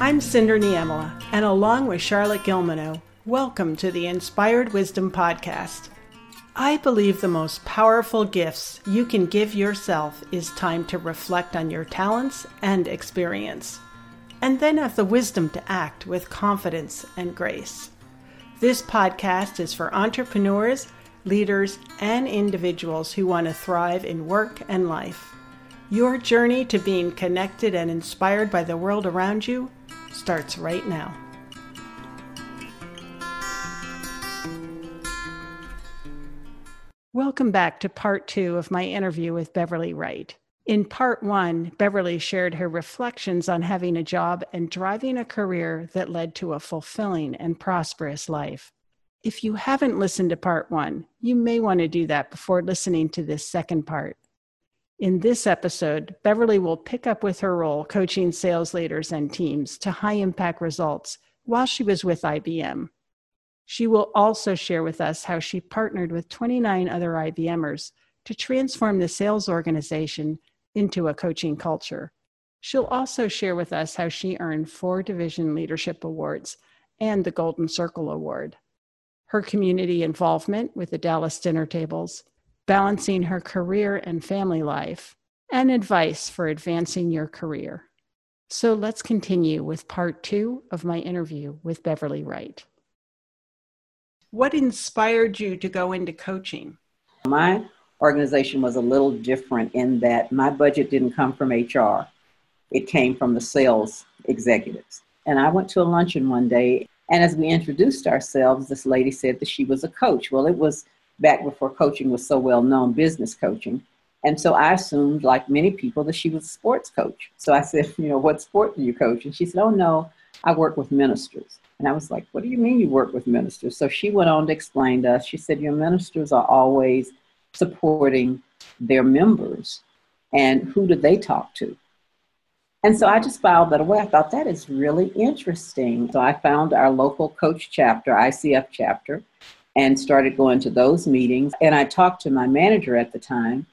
I'm Cynder Niemela, and along with Charlotte Gilmano, welcome to the Inspired Wisdom Podcast. I believe the most powerful gifts you can give yourself is time to reflect on your talents and experience, and then have the wisdom to act with confidence and grace. This podcast is for entrepreneurs, leaders, and individuals who want to thrive in work and life. Your journey to being connected and inspired by the world around you starts right now. Welcome back to part two of my interview with Beverly Wright. In part one, Beverly shared her reflections on having a job and driving a career that led to a fulfilling and prosperous life. If you haven't listened to part one, you may want to do that before listening to this second part. In this episode, Beverly will pick up with her role coaching sales leaders and teams to high impact results while she was with IBM. She will also share with us how she partnered with 29 other IBMers to transform the sales organization into a coaching culture. She'll also share with us how she earned four division leadership awards and the Golden Circle Award. Her community involvement with the Dallas Dinner Tables, balancing her career and family life, and advice for advancing your career. So let's continue with part two of my interview with Beverly Wright. What inspired you to go into coaching? My organization was a little different in that my budget didn't come from HR, it came from the sales executives. And I went to a luncheon one day, and as we introduced ourselves, this lady said that she was a coach. Well, it was back before coaching was so well known, business coaching. And so I assumed, like many people, that she was a sports coach. So I said, you know, what sport do you coach? And she said, oh, no, I work with ministers. And I was like, what do you mean you work with ministers? So she went on to explain to us. She said, your ministers are always supporting their members. And who do they talk to? And so I just filed that away. I thought that is really interesting. So I found our local coach chapter, ICF chapter, and started going to those meetings. And I talked to my manager at the time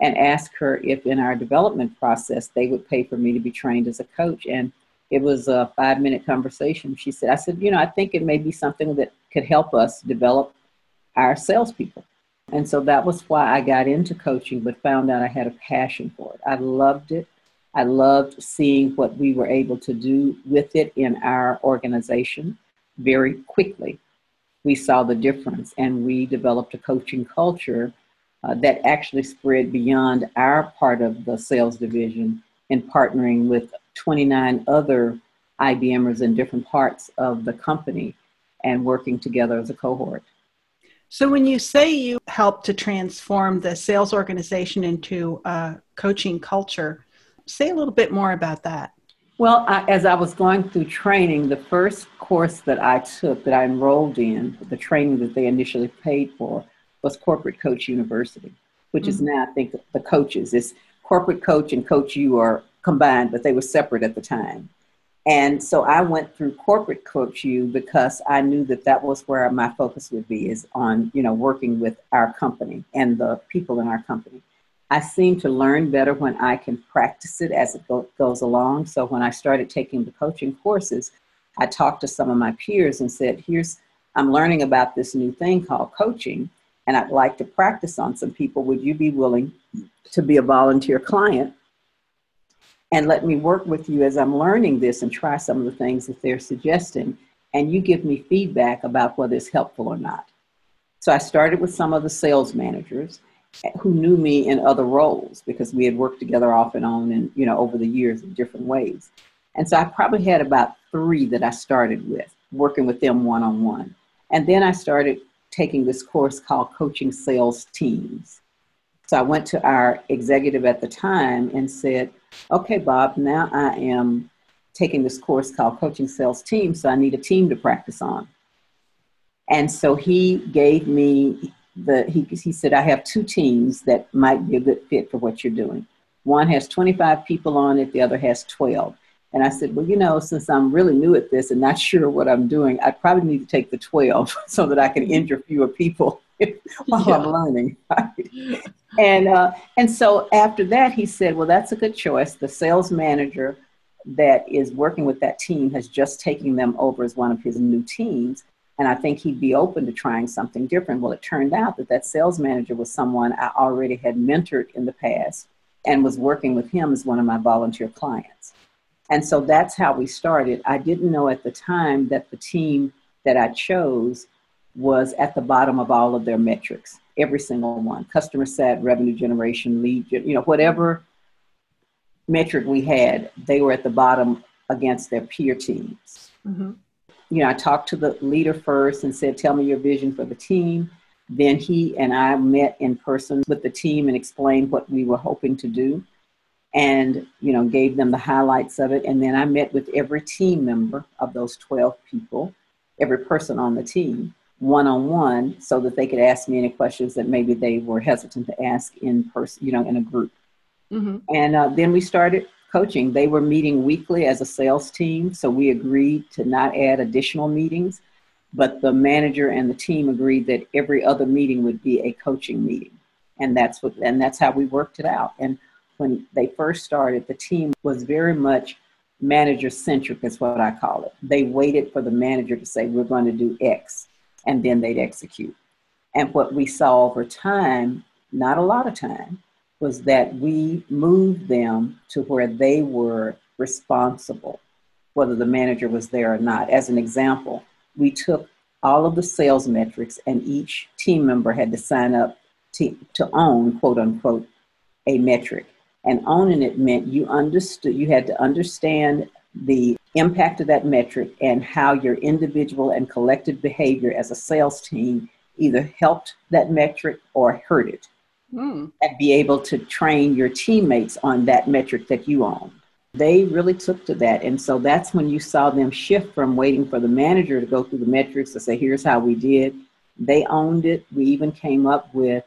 and asked her if in our development process they would pay for me to be trained as a coach. And it was a five minute conversation. She said, I said, you know, I think it may be something that could help us develop our salespeople. And so that was why I got into coaching, but found out I had a passion for it. I loved it. I loved seeing what we were able to do with it in our organization very quickly. We saw the difference and we developed a coaching culture uh, that actually spread beyond our part of the sales division in partnering with 29 other IBMers in different parts of the company and working together as a cohort. So, when you say you helped to transform the sales organization into a coaching culture, say a little bit more about that. Well, I, as I was going through training, the first course that I took, that I enrolled in, the training that they initially paid for, was Corporate Coach University, which mm-hmm. is now, I think, the coaches. It's Corporate Coach and Coach U are combined, but they were separate at the time. And so I went through corporate coach U because I knew that that was where my focus would be is on, you know, working with our company and the people in our company. I seem to learn better when I can practice it as it go- goes along. So when I started taking the coaching courses, I talked to some of my peers and said, here's, I'm learning about this new thing called coaching, and I'd like to practice on some people. Would you be willing to be a volunteer client and let me work with you as I'm learning this and try some of the things that they're suggesting. And you give me feedback about whether it's helpful or not. So I started with some of the sales managers who knew me in other roles because we had worked together off and on and you know over the years in different ways. And so I probably had about three that I started with, working with them one on one. And then I started taking this course called Coaching Sales Teams. So I went to our executive at the time and said, okay, Bob, now I am taking this course called Coaching Sales Team, so I need a team to practice on. And so he gave me the, he, he said, I have two teams that might be a good fit for what you're doing. One has 25 people on it, the other has 12. And I said, well, you know, since I'm really new at this and not sure what I'm doing, I probably need to take the 12 so that I can injure fewer people while yeah. I'm learning. and uh, and so after that, he said, "Well, that's a good choice." The sales manager that is working with that team has just taken them over as one of his new teams, and I think he'd be open to trying something different. Well, it turned out that that sales manager was someone I already had mentored in the past and was working with him as one of my volunteer clients. And so that's how we started. I didn't know at the time that the team that I chose was at the bottom of all of their metrics, every single one customer sat, revenue generation, lead, you know, whatever metric we had, they were at the bottom against their peer teams. Mm-hmm you know, I talked to the leader first and said, Tell me your vision for the team. Then he and I met in person with the team and explained what we were hoping to do and, you know, gave them the highlights of it. And then I met with every team member of those 12 people, every person on the team, one on one, so that they could ask me any questions that maybe they were hesitant to ask in person, you know, in a group. Mm-hmm. And uh, then we started coaching. They were meeting weekly as a sales team, so we agreed to not add additional meetings, but the manager and the team agreed that every other meeting would be a coaching meeting. And that's what and that's how we worked it out. And when they first started, the team was very much manager centric is what I call it. They waited for the manager to say we're going to do X and then they'd execute. And what we saw over time, not a lot of time, was that we moved them to where they were responsible, whether the manager was there or not. As an example, we took all of the sales metrics and each team member had to sign up to, to own, quote unquote, a metric. And owning it meant you understood, you had to understand the impact of that metric and how your individual and collective behavior as a sales team either helped that metric or hurt it mm. and be able to train your teammates on that metric that you own. They really took to that. And so that's when you saw them shift from waiting for the manager to go through the metrics to say, here's how we did. They owned it. We even came up with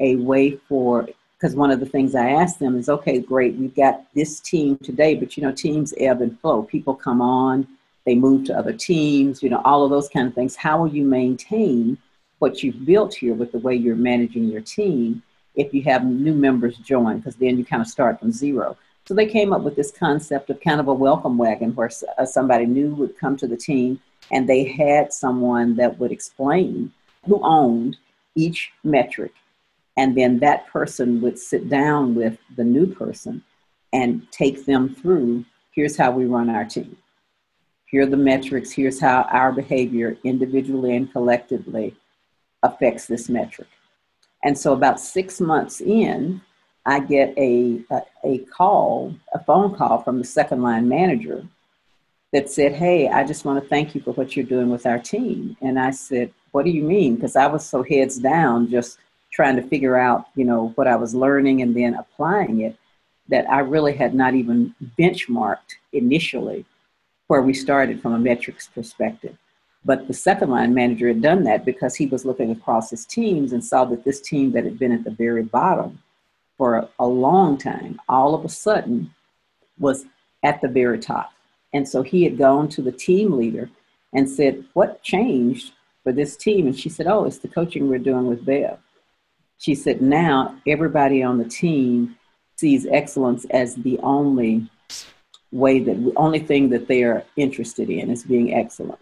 a way for, because one of the things I asked them is, okay, great, we've got this team today, but you know, teams ebb and flow. People come on, they move to other teams, you know, all of those kind of things. How will you maintain what you've built here with the way you're managing your team? If you have new members join, because then you kind of start from zero. So they came up with this concept of kind of a welcome wagon where uh, somebody new would come to the team and they had someone that would explain who owned each metric. And then that person would sit down with the new person and take them through here's how we run our team. Here are the metrics. Here's how our behavior individually and collectively affects this metric. And so about six months in, I get a, a, a, call, a phone call from the second line manager that said, Hey, I just want to thank you for what you're doing with our team. And I said, What do you mean? Because I was so heads down just trying to figure out, you know, what I was learning and then applying it that I really had not even benchmarked initially where we started from a metrics perspective. But the second line manager had done that because he was looking across his teams and saw that this team that had been at the very bottom for a long time, all of a sudden was at the very top. And so he had gone to the team leader and said, What changed for this team? And she said, Oh, it's the coaching we're doing with Bev. She said, Now everybody on the team sees excellence as the only way that the only thing that they are interested in is being excellent.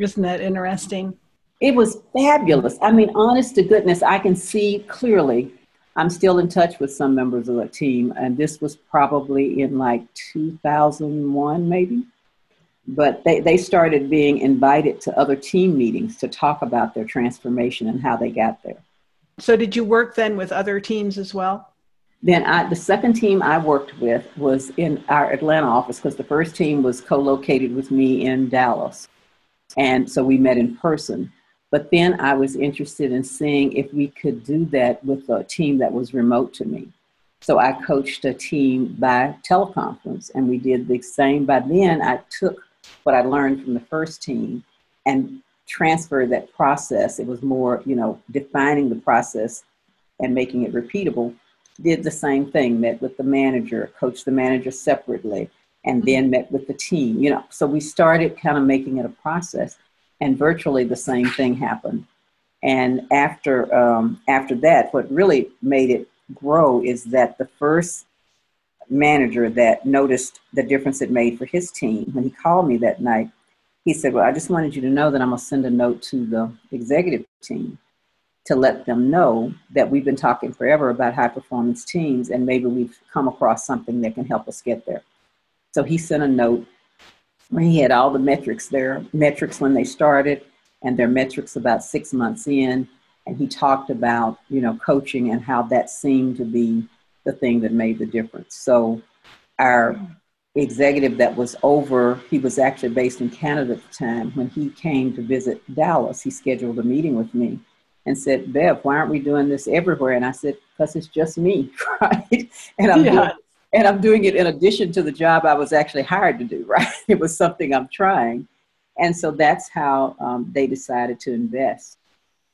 Isn't that interesting? It was fabulous. I mean, honest to goodness, I can see clearly. I'm still in touch with some members of the team, and this was probably in like 2001, maybe. But they, they started being invited to other team meetings to talk about their transformation and how they got there. So, did you work then with other teams as well? Then I, the second team I worked with was in our Atlanta office because the first team was co-located with me in Dallas. And so we met in person. But then I was interested in seeing if we could do that with a team that was remote to me. So I coached a team by teleconference, and we did the same. By then, I took what I learned from the first team and transferred that process. It was more, you know, defining the process and making it repeatable. Did the same thing, met with the manager, coached the manager separately, and then met with the team. You know, so we started kind of making it a process, and virtually the same thing happened And after um, after that, what really made it grow is that the first manager that noticed the difference it made for his team when he called me that night, he said, "Well, I just wanted you to know that I'm gonna send a note to the executive team to let them know that we've been talking forever about high performance teams and maybe we've come across something that can help us get there." So he sent a note where he had all the metrics there, metrics when they started, and their metrics about six months in. And he talked about, you know, coaching and how that seemed to be the thing that made the difference. So our executive that was over, he was actually based in Canada at the time. When he came to visit Dallas, he scheduled a meeting with me and said, Bev, why aren't we doing this everywhere? And I said, because it's just me, right? And I'm, yeah. doing, and I'm doing it in addition to the job I was actually hired to do, right? It was something I'm trying. And so that's how um, they decided to invest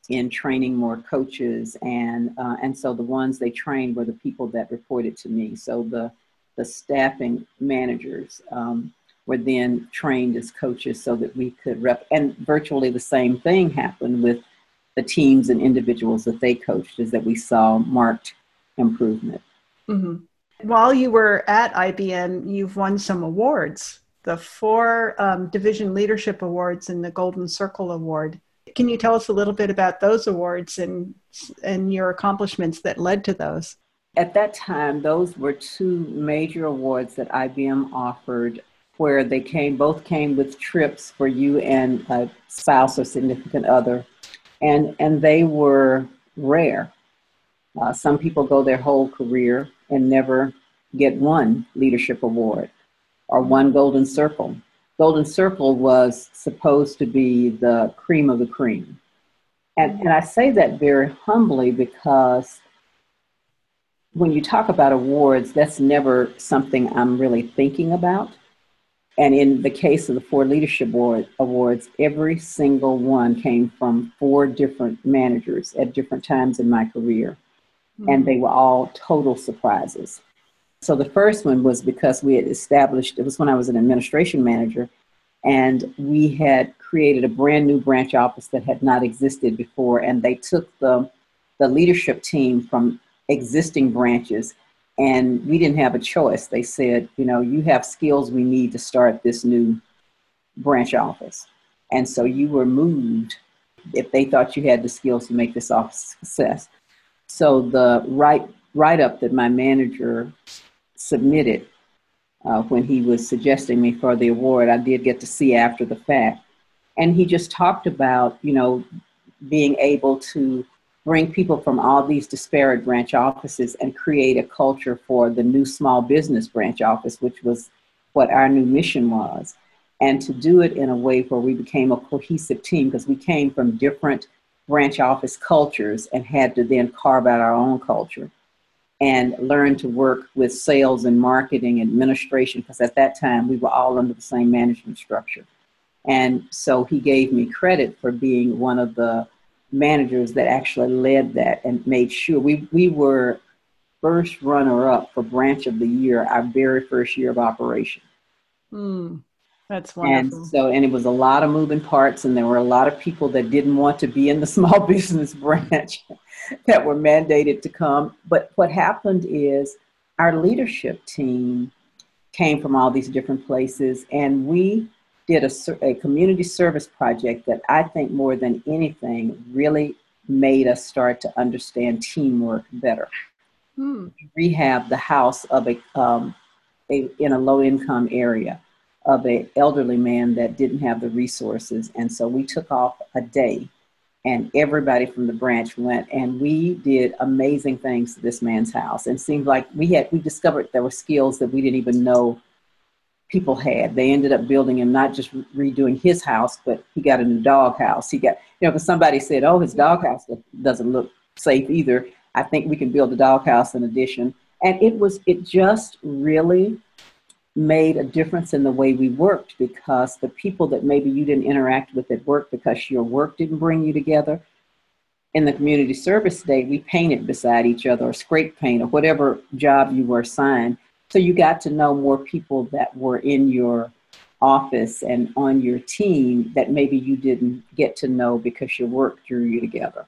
in training more coaches. And, uh, and so the ones they trained were the people that reported to me. So the, the staffing managers um, were then trained as coaches so that we could rep. And virtually the same thing happened with the teams and individuals that they coached, is that we saw marked improvement. Mm-hmm. While you were at IBM, you've won some awards the four um, Division Leadership Awards and the Golden Circle Award. Can you tell us a little bit about those awards and, and your accomplishments that led to those? At that time, those were two major awards that IBM offered where they came both came with trips for you and a spouse or significant other and and they were rare uh, some people go their whole career and never get one leadership award or one golden circle. Golden circle was supposed to be the cream of the cream. And, and I say that very humbly because when you talk about awards, that's never something I'm really thinking about. And in the case of the four leadership award, awards, every single one came from four different managers at different times in my career. Mm-hmm. And they were all total surprises. So the first one was because we had established, it was when I was an administration manager, and we had created a brand new branch office that had not existed before. And they took the, the leadership team from existing branches, and we didn't have a choice. They said, you know, you have skills we need to start this new branch office. And so you were moved if they thought you had the skills to make this office success. So the write write up that my manager submitted uh, when he was suggesting me for the award. I did get to see after the fact. And he just talked about, you know, being able to bring people from all these disparate branch offices and create a culture for the new small business branch office, which was what our new mission was. And to do it in a way where we became a cohesive team because we came from different branch office cultures and had to then carve out our own culture and learn to work with sales and marketing administration because at that time we were all under the same management structure. And so he gave me credit for being one of the managers that actually led that and made sure we, we were first runner up for branch of the year our very first year of operation. Mm. That's wonderful. And so, and it was a lot of moving parts, and there were a lot of people that didn't want to be in the small business branch that were mandated to come. But what happened is our leadership team came from all these different places, and we did a, a community service project that I think more than anything really made us start to understand teamwork better. Hmm. Rehab the house of a, um, a in a low income area of an elderly man that didn't have the resources. And so we took off a day and everybody from the branch went and we did amazing things to this man's house. And seemed like we had we discovered there were skills that we didn't even know people had. They ended up building him not just redoing his house but he got a new dog house. He got you know because somebody said oh his dog house doesn't look safe either. I think we can build a dog house in addition. And it was it just really made a difference in the way we worked because the people that maybe you didn't interact with at work because your work didn't bring you together in the community service day we painted beside each other or scrape paint or whatever job you were assigned so you got to know more people that were in your office and on your team that maybe you didn't get to know because your work drew you together.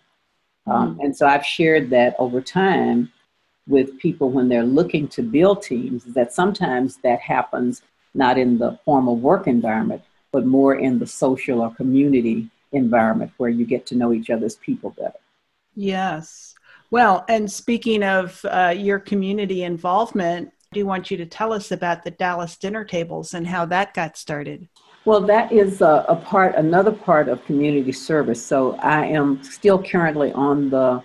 Um, mm-hmm. and so I've shared that over time with people when they're looking to build teams, is that sometimes that happens not in the formal work environment, but more in the social or community environment where you get to know each other's people better. Yes. Well, and speaking of uh, your community involvement, I do want you to tell us about the Dallas dinner tables and how that got started. Well, that is a, a part, another part of community service. So I am still currently on the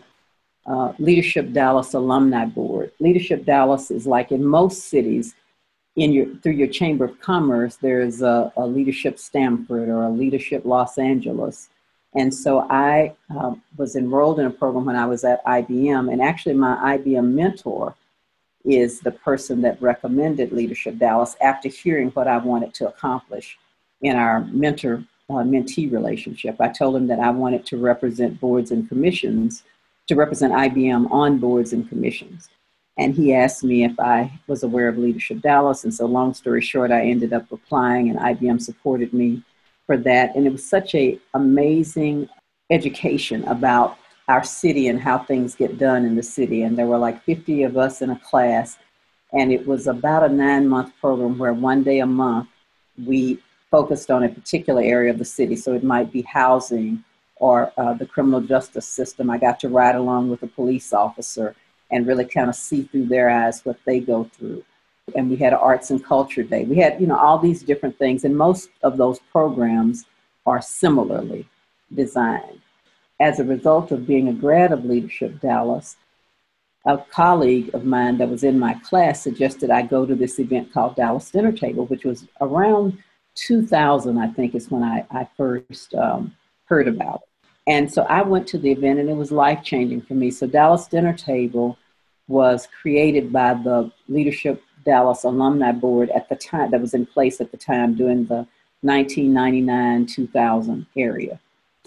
uh, Leadership Dallas Alumni Board. Leadership Dallas is like in most cities, in your through your Chamber of Commerce, there's a, a Leadership Stanford or a Leadership Los Angeles. And so I uh, was enrolled in a program when I was at IBM, and actually my IBM mentor is the person that recommended Leadership Dallas after hearing what I wanted to accomplish in our mentor uh, mentee relationship. I told him that I wanted to represent boards and commissions, to represent IBM on boards and commissions. And he asked me if I was aware of Leadership Dallas. And so, long story short, I ended up applying, and IBM supported me for that. And it was such a amazing education about our city and how things get done in the city. And there were like 50 of us in a class. And it was about a nine month program where one day a month we focused on a particular area of the city. So it might be housing or uh, the criminal justice system. I got to ride along with a police officer and really kind of see through their eyes what they go through and we had an arts and culture day. We had, you know, all these different things, and most of those programs are similarly designed. As a result of being a grad of Leadership Dallas, a colleague of mine that was in my class suggested I go to this event called Dallas Dinner Table, which was around 2000, I think, is when I, I first um, heard about it. And so I went to the event, and it was life changing for me. So, Dallas Dinner Table was created by the Leadership Dallas Alumni Board at the time that was in place at the time during the 1999 2000 area.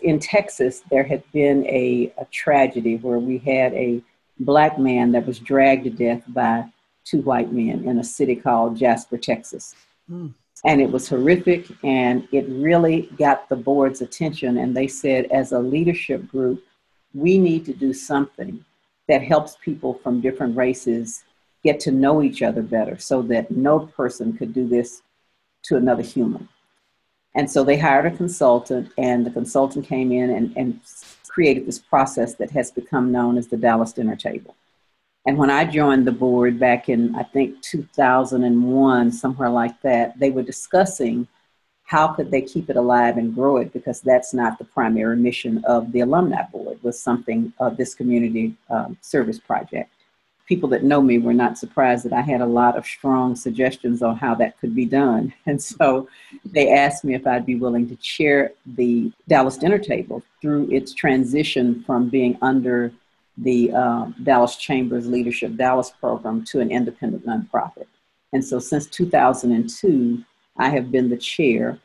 In Texas, there had been a, a tragedy where we had a black man that was dragged to death by two white men in a city called Jasper, Texas. Mm. And it was horrific, and it really got the board's attention. And they said, as a leadership group, we need to do something that helps people from different races get to know each other better so that no person could do this to another human. And so they hired a consultant, and the consultant came in and, and created this process that has become known as the Dallas Dinner Table. And when I joined the board back in, I think, 2001, somewhere like that, they were discussing how could they keep it alive and grow it because that's not the primary mission of the alumni board was something of this community um, service project people that know me were not surprised that I had a lot of strong suggestions on how that could be done. And so they asked me if I'd be willing to chair the Dallas Dinner Table through its transition from being under the uh, Dallas Chambers Leadership Dallas program to an independent nonprofit. And so since 2002, I have been the chair.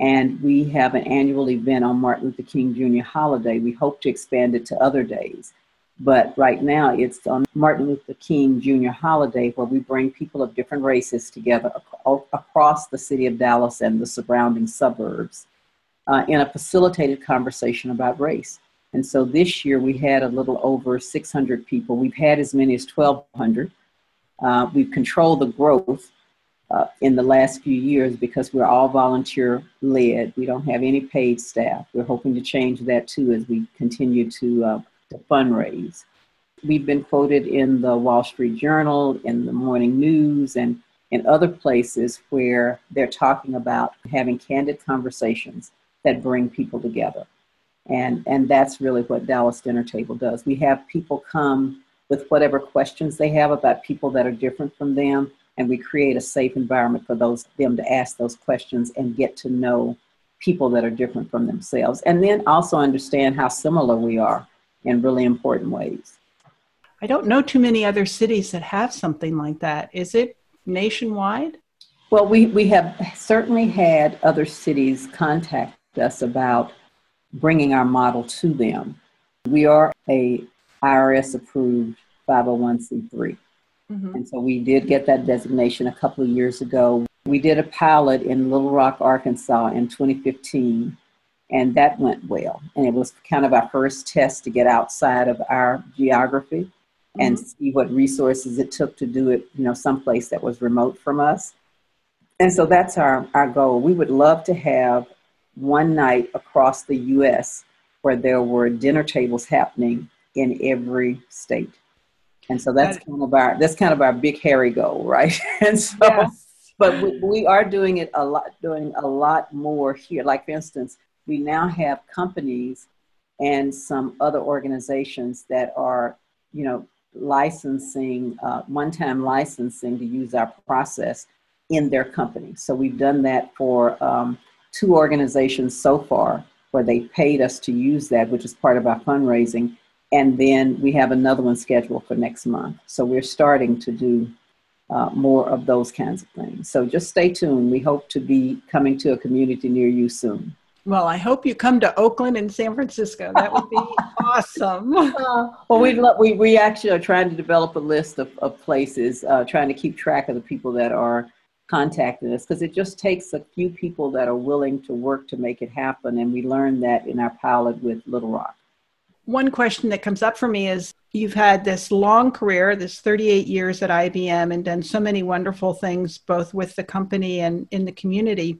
And we have an annual event on Martin Luther King Jr. holiday. We hope to expand it to other days. But right now, it's on Martin Luther King Jr. holiday where we bring people of different races together ac- across the city of Dallas and the surrounding suburbs uh, in a facilitated conversation about race. And so this year we had a little over 600 people. We've had as many as 1,200. Uh, we've controlled the growth uh, in the last few years because we're all volunteer led. We don't have any paid staff. We're hoping to change that too as we continue to uh, to fundraise. We've been quoted in the Wall Street Journal, in the morning news, and in other places where they're talking about having candid conversations that bring people together. And, and that's really what Dallas Dinner Table does. We have people come with whatever questions they have about people that are different from them, and we create a safe environment for those them to ask those questions and get to know people that are different from themselves. And then also understand how similar we are in really important ways. I don't know too many other cities that have something like that. Is it nationwide? Well, we, we have certainly had other cities contact us about bringing our model to them. We are a IRS approved 501c3. Mm-hmm. And so we did get that designation a couple of years ago. We did a pilot in Little Rock, Arkansas in 2015, and that went well. And it was kind of our first test to get outside of our geography mm-hmm. and see what resources it took to do it, you know, someplace that was remote from us. And so that's our, our goal. We would love to have one night across the US where there were dinner tables happening in every state. And so that's kind of our that's kind of our big hairy goal, right? and so yes. but we, we are doing it a lot doing a lot more here. Like for instance, we now have companies and some other organizations that are, you know, licensing, uh, one-time licensing to use our process in their company. So we've done that for um, two organizations so far where they paid us to use that, which is part of our fundraising. And then we have another one scheduled for next month. So we're starting to do uh, more of those kinds of things. So just stay tuned. We hope to be coming to a community near you soon. Well, I hope you come to Oakland and San Francisco. That would be awesome. Uh, well, we, we, we actually are trying to develop a list of, of places, uh, trying to keep track of the people that are contacting us because it just takes a few people that are willing to work to make it happen. And we learned that in our pilot with Little Rock. One question that comes up for me is you've had this long career, this 38 years at IBM, and done so many wonderful things both with the company and in the community.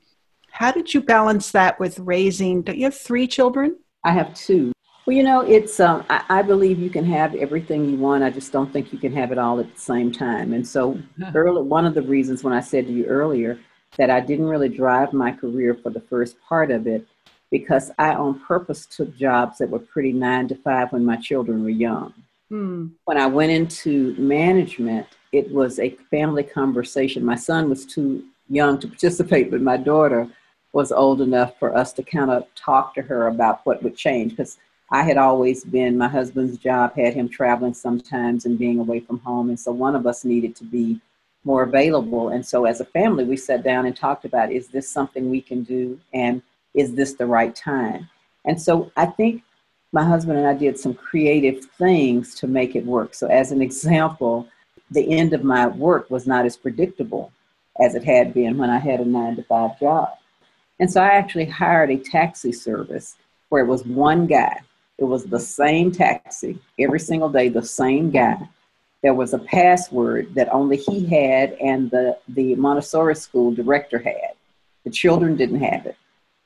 How did you balance that with raising? Don't you have three children? I have two. Well, you know, it's. Um, I, I, believe you can have everything you want. I just don't think you can have it all at the same time. And so, early, one of the reasons when I said to you earlier that I didn't really drive my career for the first part of it, because I on purpose took jobs that were pretty nine to five when my children were young. Hmm. When I went into management, it was a family conversation. My son was too young to participate, but my daughter was old enough for us to kind of talk to her about what would change because I had always been, my husband's job had him traveling sometimes and being away from home. And so one of us needed to be more available. And so as a family, we sat down and talked about is this something we can do? And is this the right time? And so I think my husband and I did some creative things to make it work. So, as an example, the end of my work was not as predictable as it had been when I had a nine to five job. And so I actually hired a taxi service where it was one guy it was the same taxi every single day, the same guy. There was a password that only he had and the, the Montessori school director had. The children didn't have it.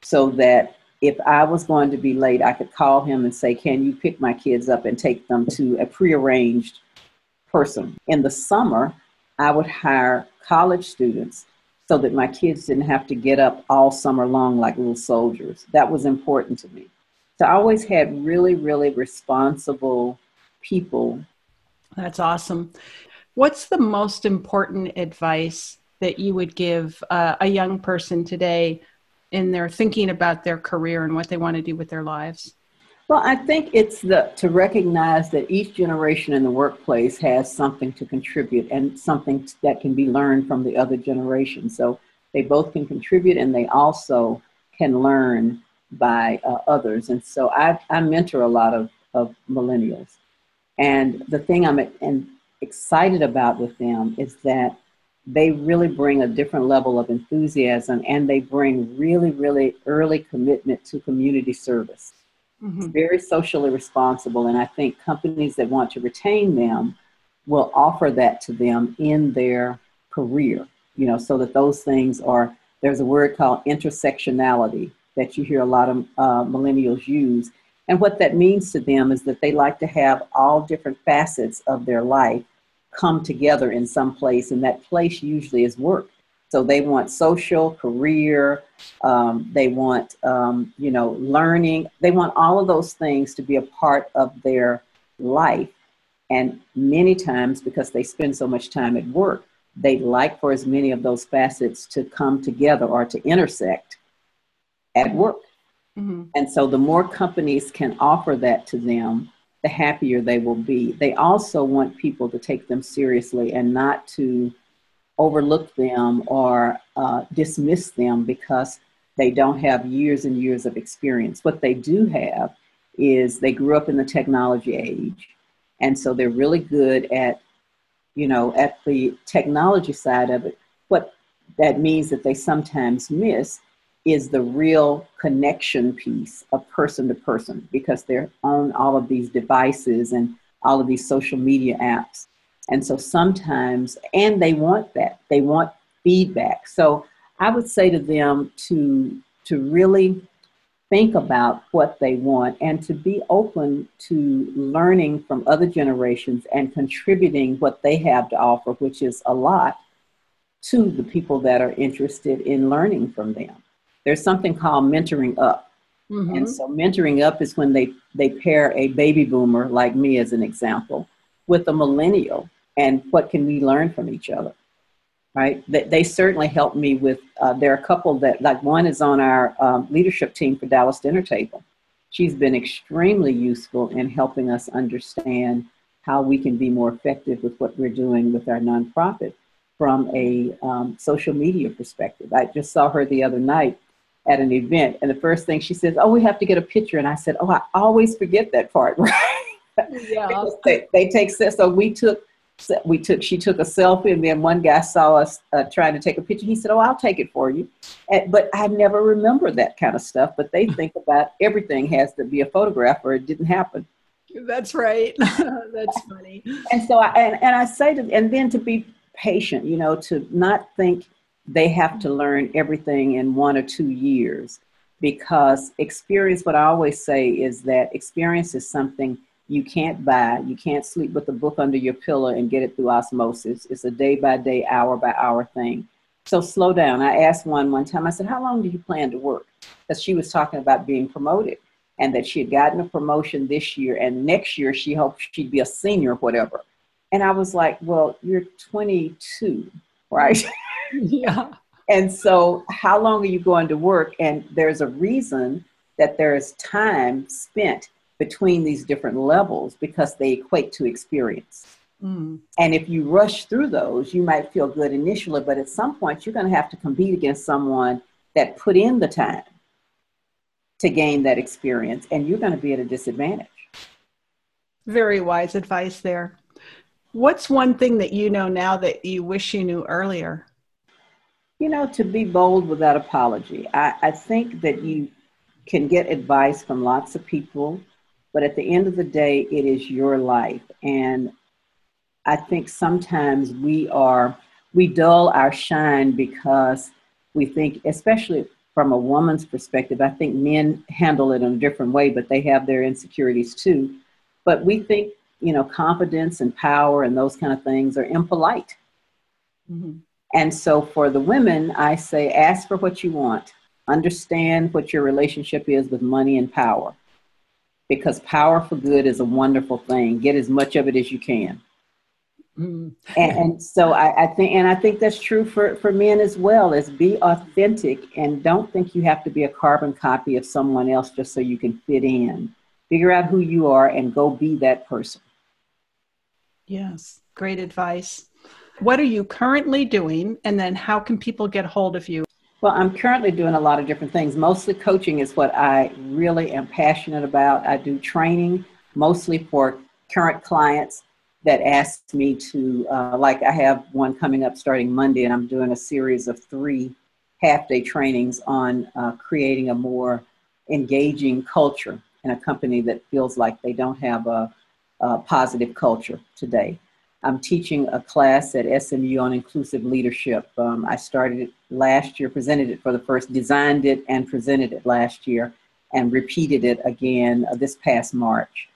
So that if I was going to be late, I could call him and say, Can you pick my kids up and take them to a prearranged person? In the summer, I would hire college students so that my kids didn't have to get up all summer long like little soldiers. That was important to me. So I always had really, really responsible people. That's awesome. What's the most important advice that you would give uh, a young person today in their thinking about their career and what they want to do with their lives? Well, I think it's the to recognize that each generation in the workplace has something to contribute and something that can be learned from the other generation. So they both can contribute and they also can learn by uh, others. And so I, I mentor a lot of, of millennials. And the thing I'm and excited about with them is that they really bring a different level of enthusiasm and they bring really, really early commitment to community service. Mm-hmm. Very socially responsible. And I think companies that want to retain them will offer that to them in their career, you know, so that those things are, there's a word called intersectionality that you hear a lot of uh, millennials use. And what that means to them is that they like to have all different facets of their life come together in some place, and that place usually is work. So they want social, career, um, they want, um, you know, learning. They want all of those things to be a part of their life. And many times, because they spend so much time at work, they'd like for as many of those facets to come together or to intersect at work. Mm-hmm. And so the more companies can offer that to them, the happier they will be. They also want people to take them seriously and not to overlook them or uh, dismiss them because they don't have years and years of experience. What they do have is they grew up in the technology age. And so they're really good at, you know, at the technology side of it. What that means that they sometimes miss is the real connection piece of person to person because they're on all of these devices and all of these social media apps. And so sometimes, and they want that, they want feedback. So I would say to them to, to really think about what they want and to be open to learning from other generations and contributing what they have to offer, which is a lot, to the people that are interested in learning from them. There's something called mentoring up. Mm-hmm. And so mentoring up is when they, they pair a baby boomer like me as an example with a millennial and what can we learn from each other right they, they certainly helped me with uh, there are a couple that like one is on our um, leadership team for dallas dinner table she's been extremely useful in helping us understand how we can be more effective with what we're doing with our nonprofit from a um, social media perspective i just saw her the other night at an event and the first thing she says oh we have to get a picture and i said oh i always forget that part right? Yeah. they, they take so we took we took she took a selfie and then one guy saw us uh, trying to take a picture. He said oh i'll take it for you. And, but i never remember that kind of stuff but they think about everything has to be a photograph or it didn't happen. That's right. That's funny. And so i and, and i say to and then to be patient you know to not think they have to learn everything in one or two years because experience what i always say is that experience is something you can't buy. You can't sleep with a book under your pillow and get it through osmosis. It's a day by day hour by hour thing. So slow down. I asked one one time i said how long do you plan to work? Because she was talking about being promoted and that she had gotten a promotion this year and next year she hoped she'd be a senior whatever. And i was like well you're 22 right yeah. And so, how long are you going to work? And there's a reason that there's time spent between these different levels because they equate to experience. Mm. And if you rush through those, you might feel good initially, but at some point, you're going to have to compete against someone that put in the time to gain that experience, and you're going to be at a disadvantage. Very wise advice there. What's one thing that you know now that you wish you knew earlier? You know, to be bold without apology. I, I think that you can get advice from lots of people, but at the end of the day, it is your life. And I think sometimes we are, we dull our shine because we think, especially from a woman's perspective, I think men handle it in a different way, but they have their insecurities too. But we think, you know, confidence and power and those kind of things are impolite. Mm-hmm. And so for the women, I say ask for what you want. Understand what your relationship is with money and power. Because power for good is a wonderful thing. Get as much of it as you can. Mm. And, and, so I, I, think, and I think that's true for, for men as well. Is be authentic and don't think you have to be a carbon copy of someone else just so you can fit in. Figure out who you are and go be that person. Yes, great advice. What are you currently doing? And then how can people get hold of you? Well, I'm currently doing a lot of different things. Mostly coaching is what I really am passionate about. I do training mostly for current clients that ask me to, uh, like, I have one coming up starting Monday, and I'm doing a series of three half day trainings on uh, creating a more engaging culture in a company that feels like they don't have a, a positive culture today. I'm teaching a class at SMU on inclusive leadership. Um, I started it last year, presented it for the first, designed it and presented it last year, and repeated it again uh, this past March.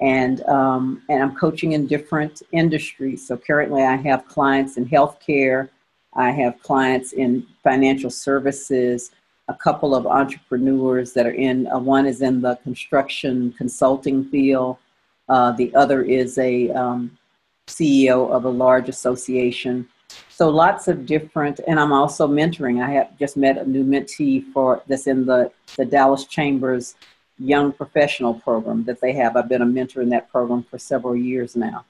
And, um, and I'm coaching in different industries. So currently I have clients in healthcare, I have clients in financial services, a couple of entrepreneurs that are in, uh, one is in the construction consulting field, uh, the other is a um, CEO of a large association. So lots of different, and I'm also mentoring. I have just met a new mentee for that's in the, the Dallas Chambers Young Professional Program that they have. I've been a mentor in that program for several years now.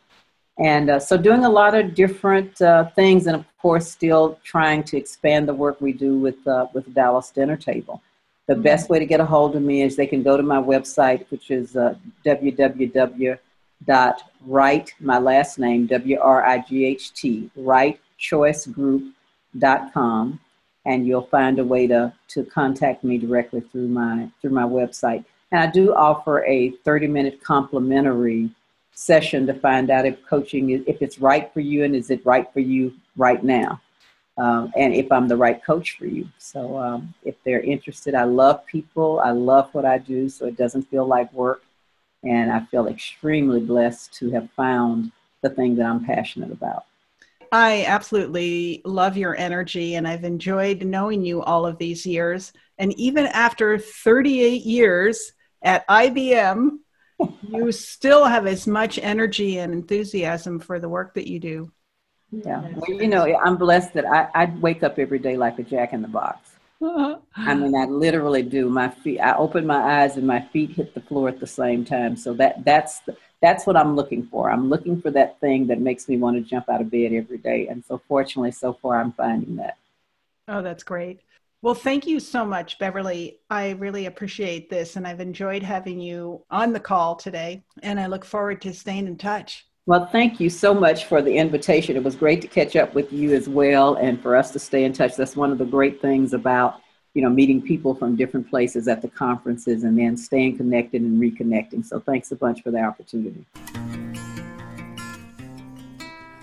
And uh, so doing a lot of different uh, things, and of course, still trying to expand the work we do with, uh, with Dallas Dinner Table. The mm-hmm. best way to get a hold of me is they can go to my website, which is uh, www dot wright, my last name, W R I G H T, Wright Choice Group beverlywright.com and you'll find a way to, to contact me directly through my through my website. And I do offer a 30 minute complimentary session to find out if coaching is if it's right for you and is it right for you right now. Um, and if I'm the right coach for you. So um, if they're interested, I love people. I love what I do, so it doesn't feel like work. And I feel extremely blessed to have found the thing that I'm passionate about. I absolutely love your energy, and I've enjoyed knowing you all of these years. And even after 38 years at IBM, you still have as much energy and enthusiasm for the work that you do. Yeah. Well, you know, I'm blessed that I, I wake up every day like a jack in the box. I mean, I literally do. My feet, I open my eyes and my feet hit the floor at the same time. So that that's the, that's what I'm looking for. I'm looking for that thing that makes me want to jump out of bed every day. And so fortunately, so far, I'm finding that. Oh, that's great. Well, thank you so much, Beverly. I really appreciate this, and I've enjoyed having you on the call today, and I look forward to staying in touch. Well, thank you so much for the invitation. It was great to catch up with you as well, and for us to stay in touch. That's one of the great things about you know meeting people from different places at the conferences, and then staying connected and reconnecting. So, thanks a bunch for the opportunity.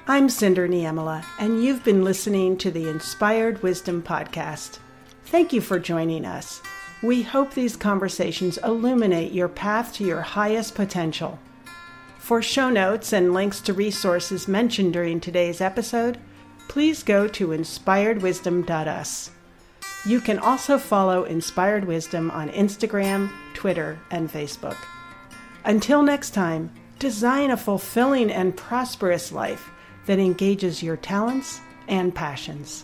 I'm Cynder Niemela, and you've been listening to the Inspired Wisdom Podcast. Thank you for joining us. We hope these conversations illuminate your path to your highest potential. For show notes and links to resources mentioned during today's episode, please go to inspiredwisdom.us. You can also follow Inspired Wisdom on Instagram, Twitter, and Facebook. Until next time, design a fulfilling and prosperous life that engages your talents and passions.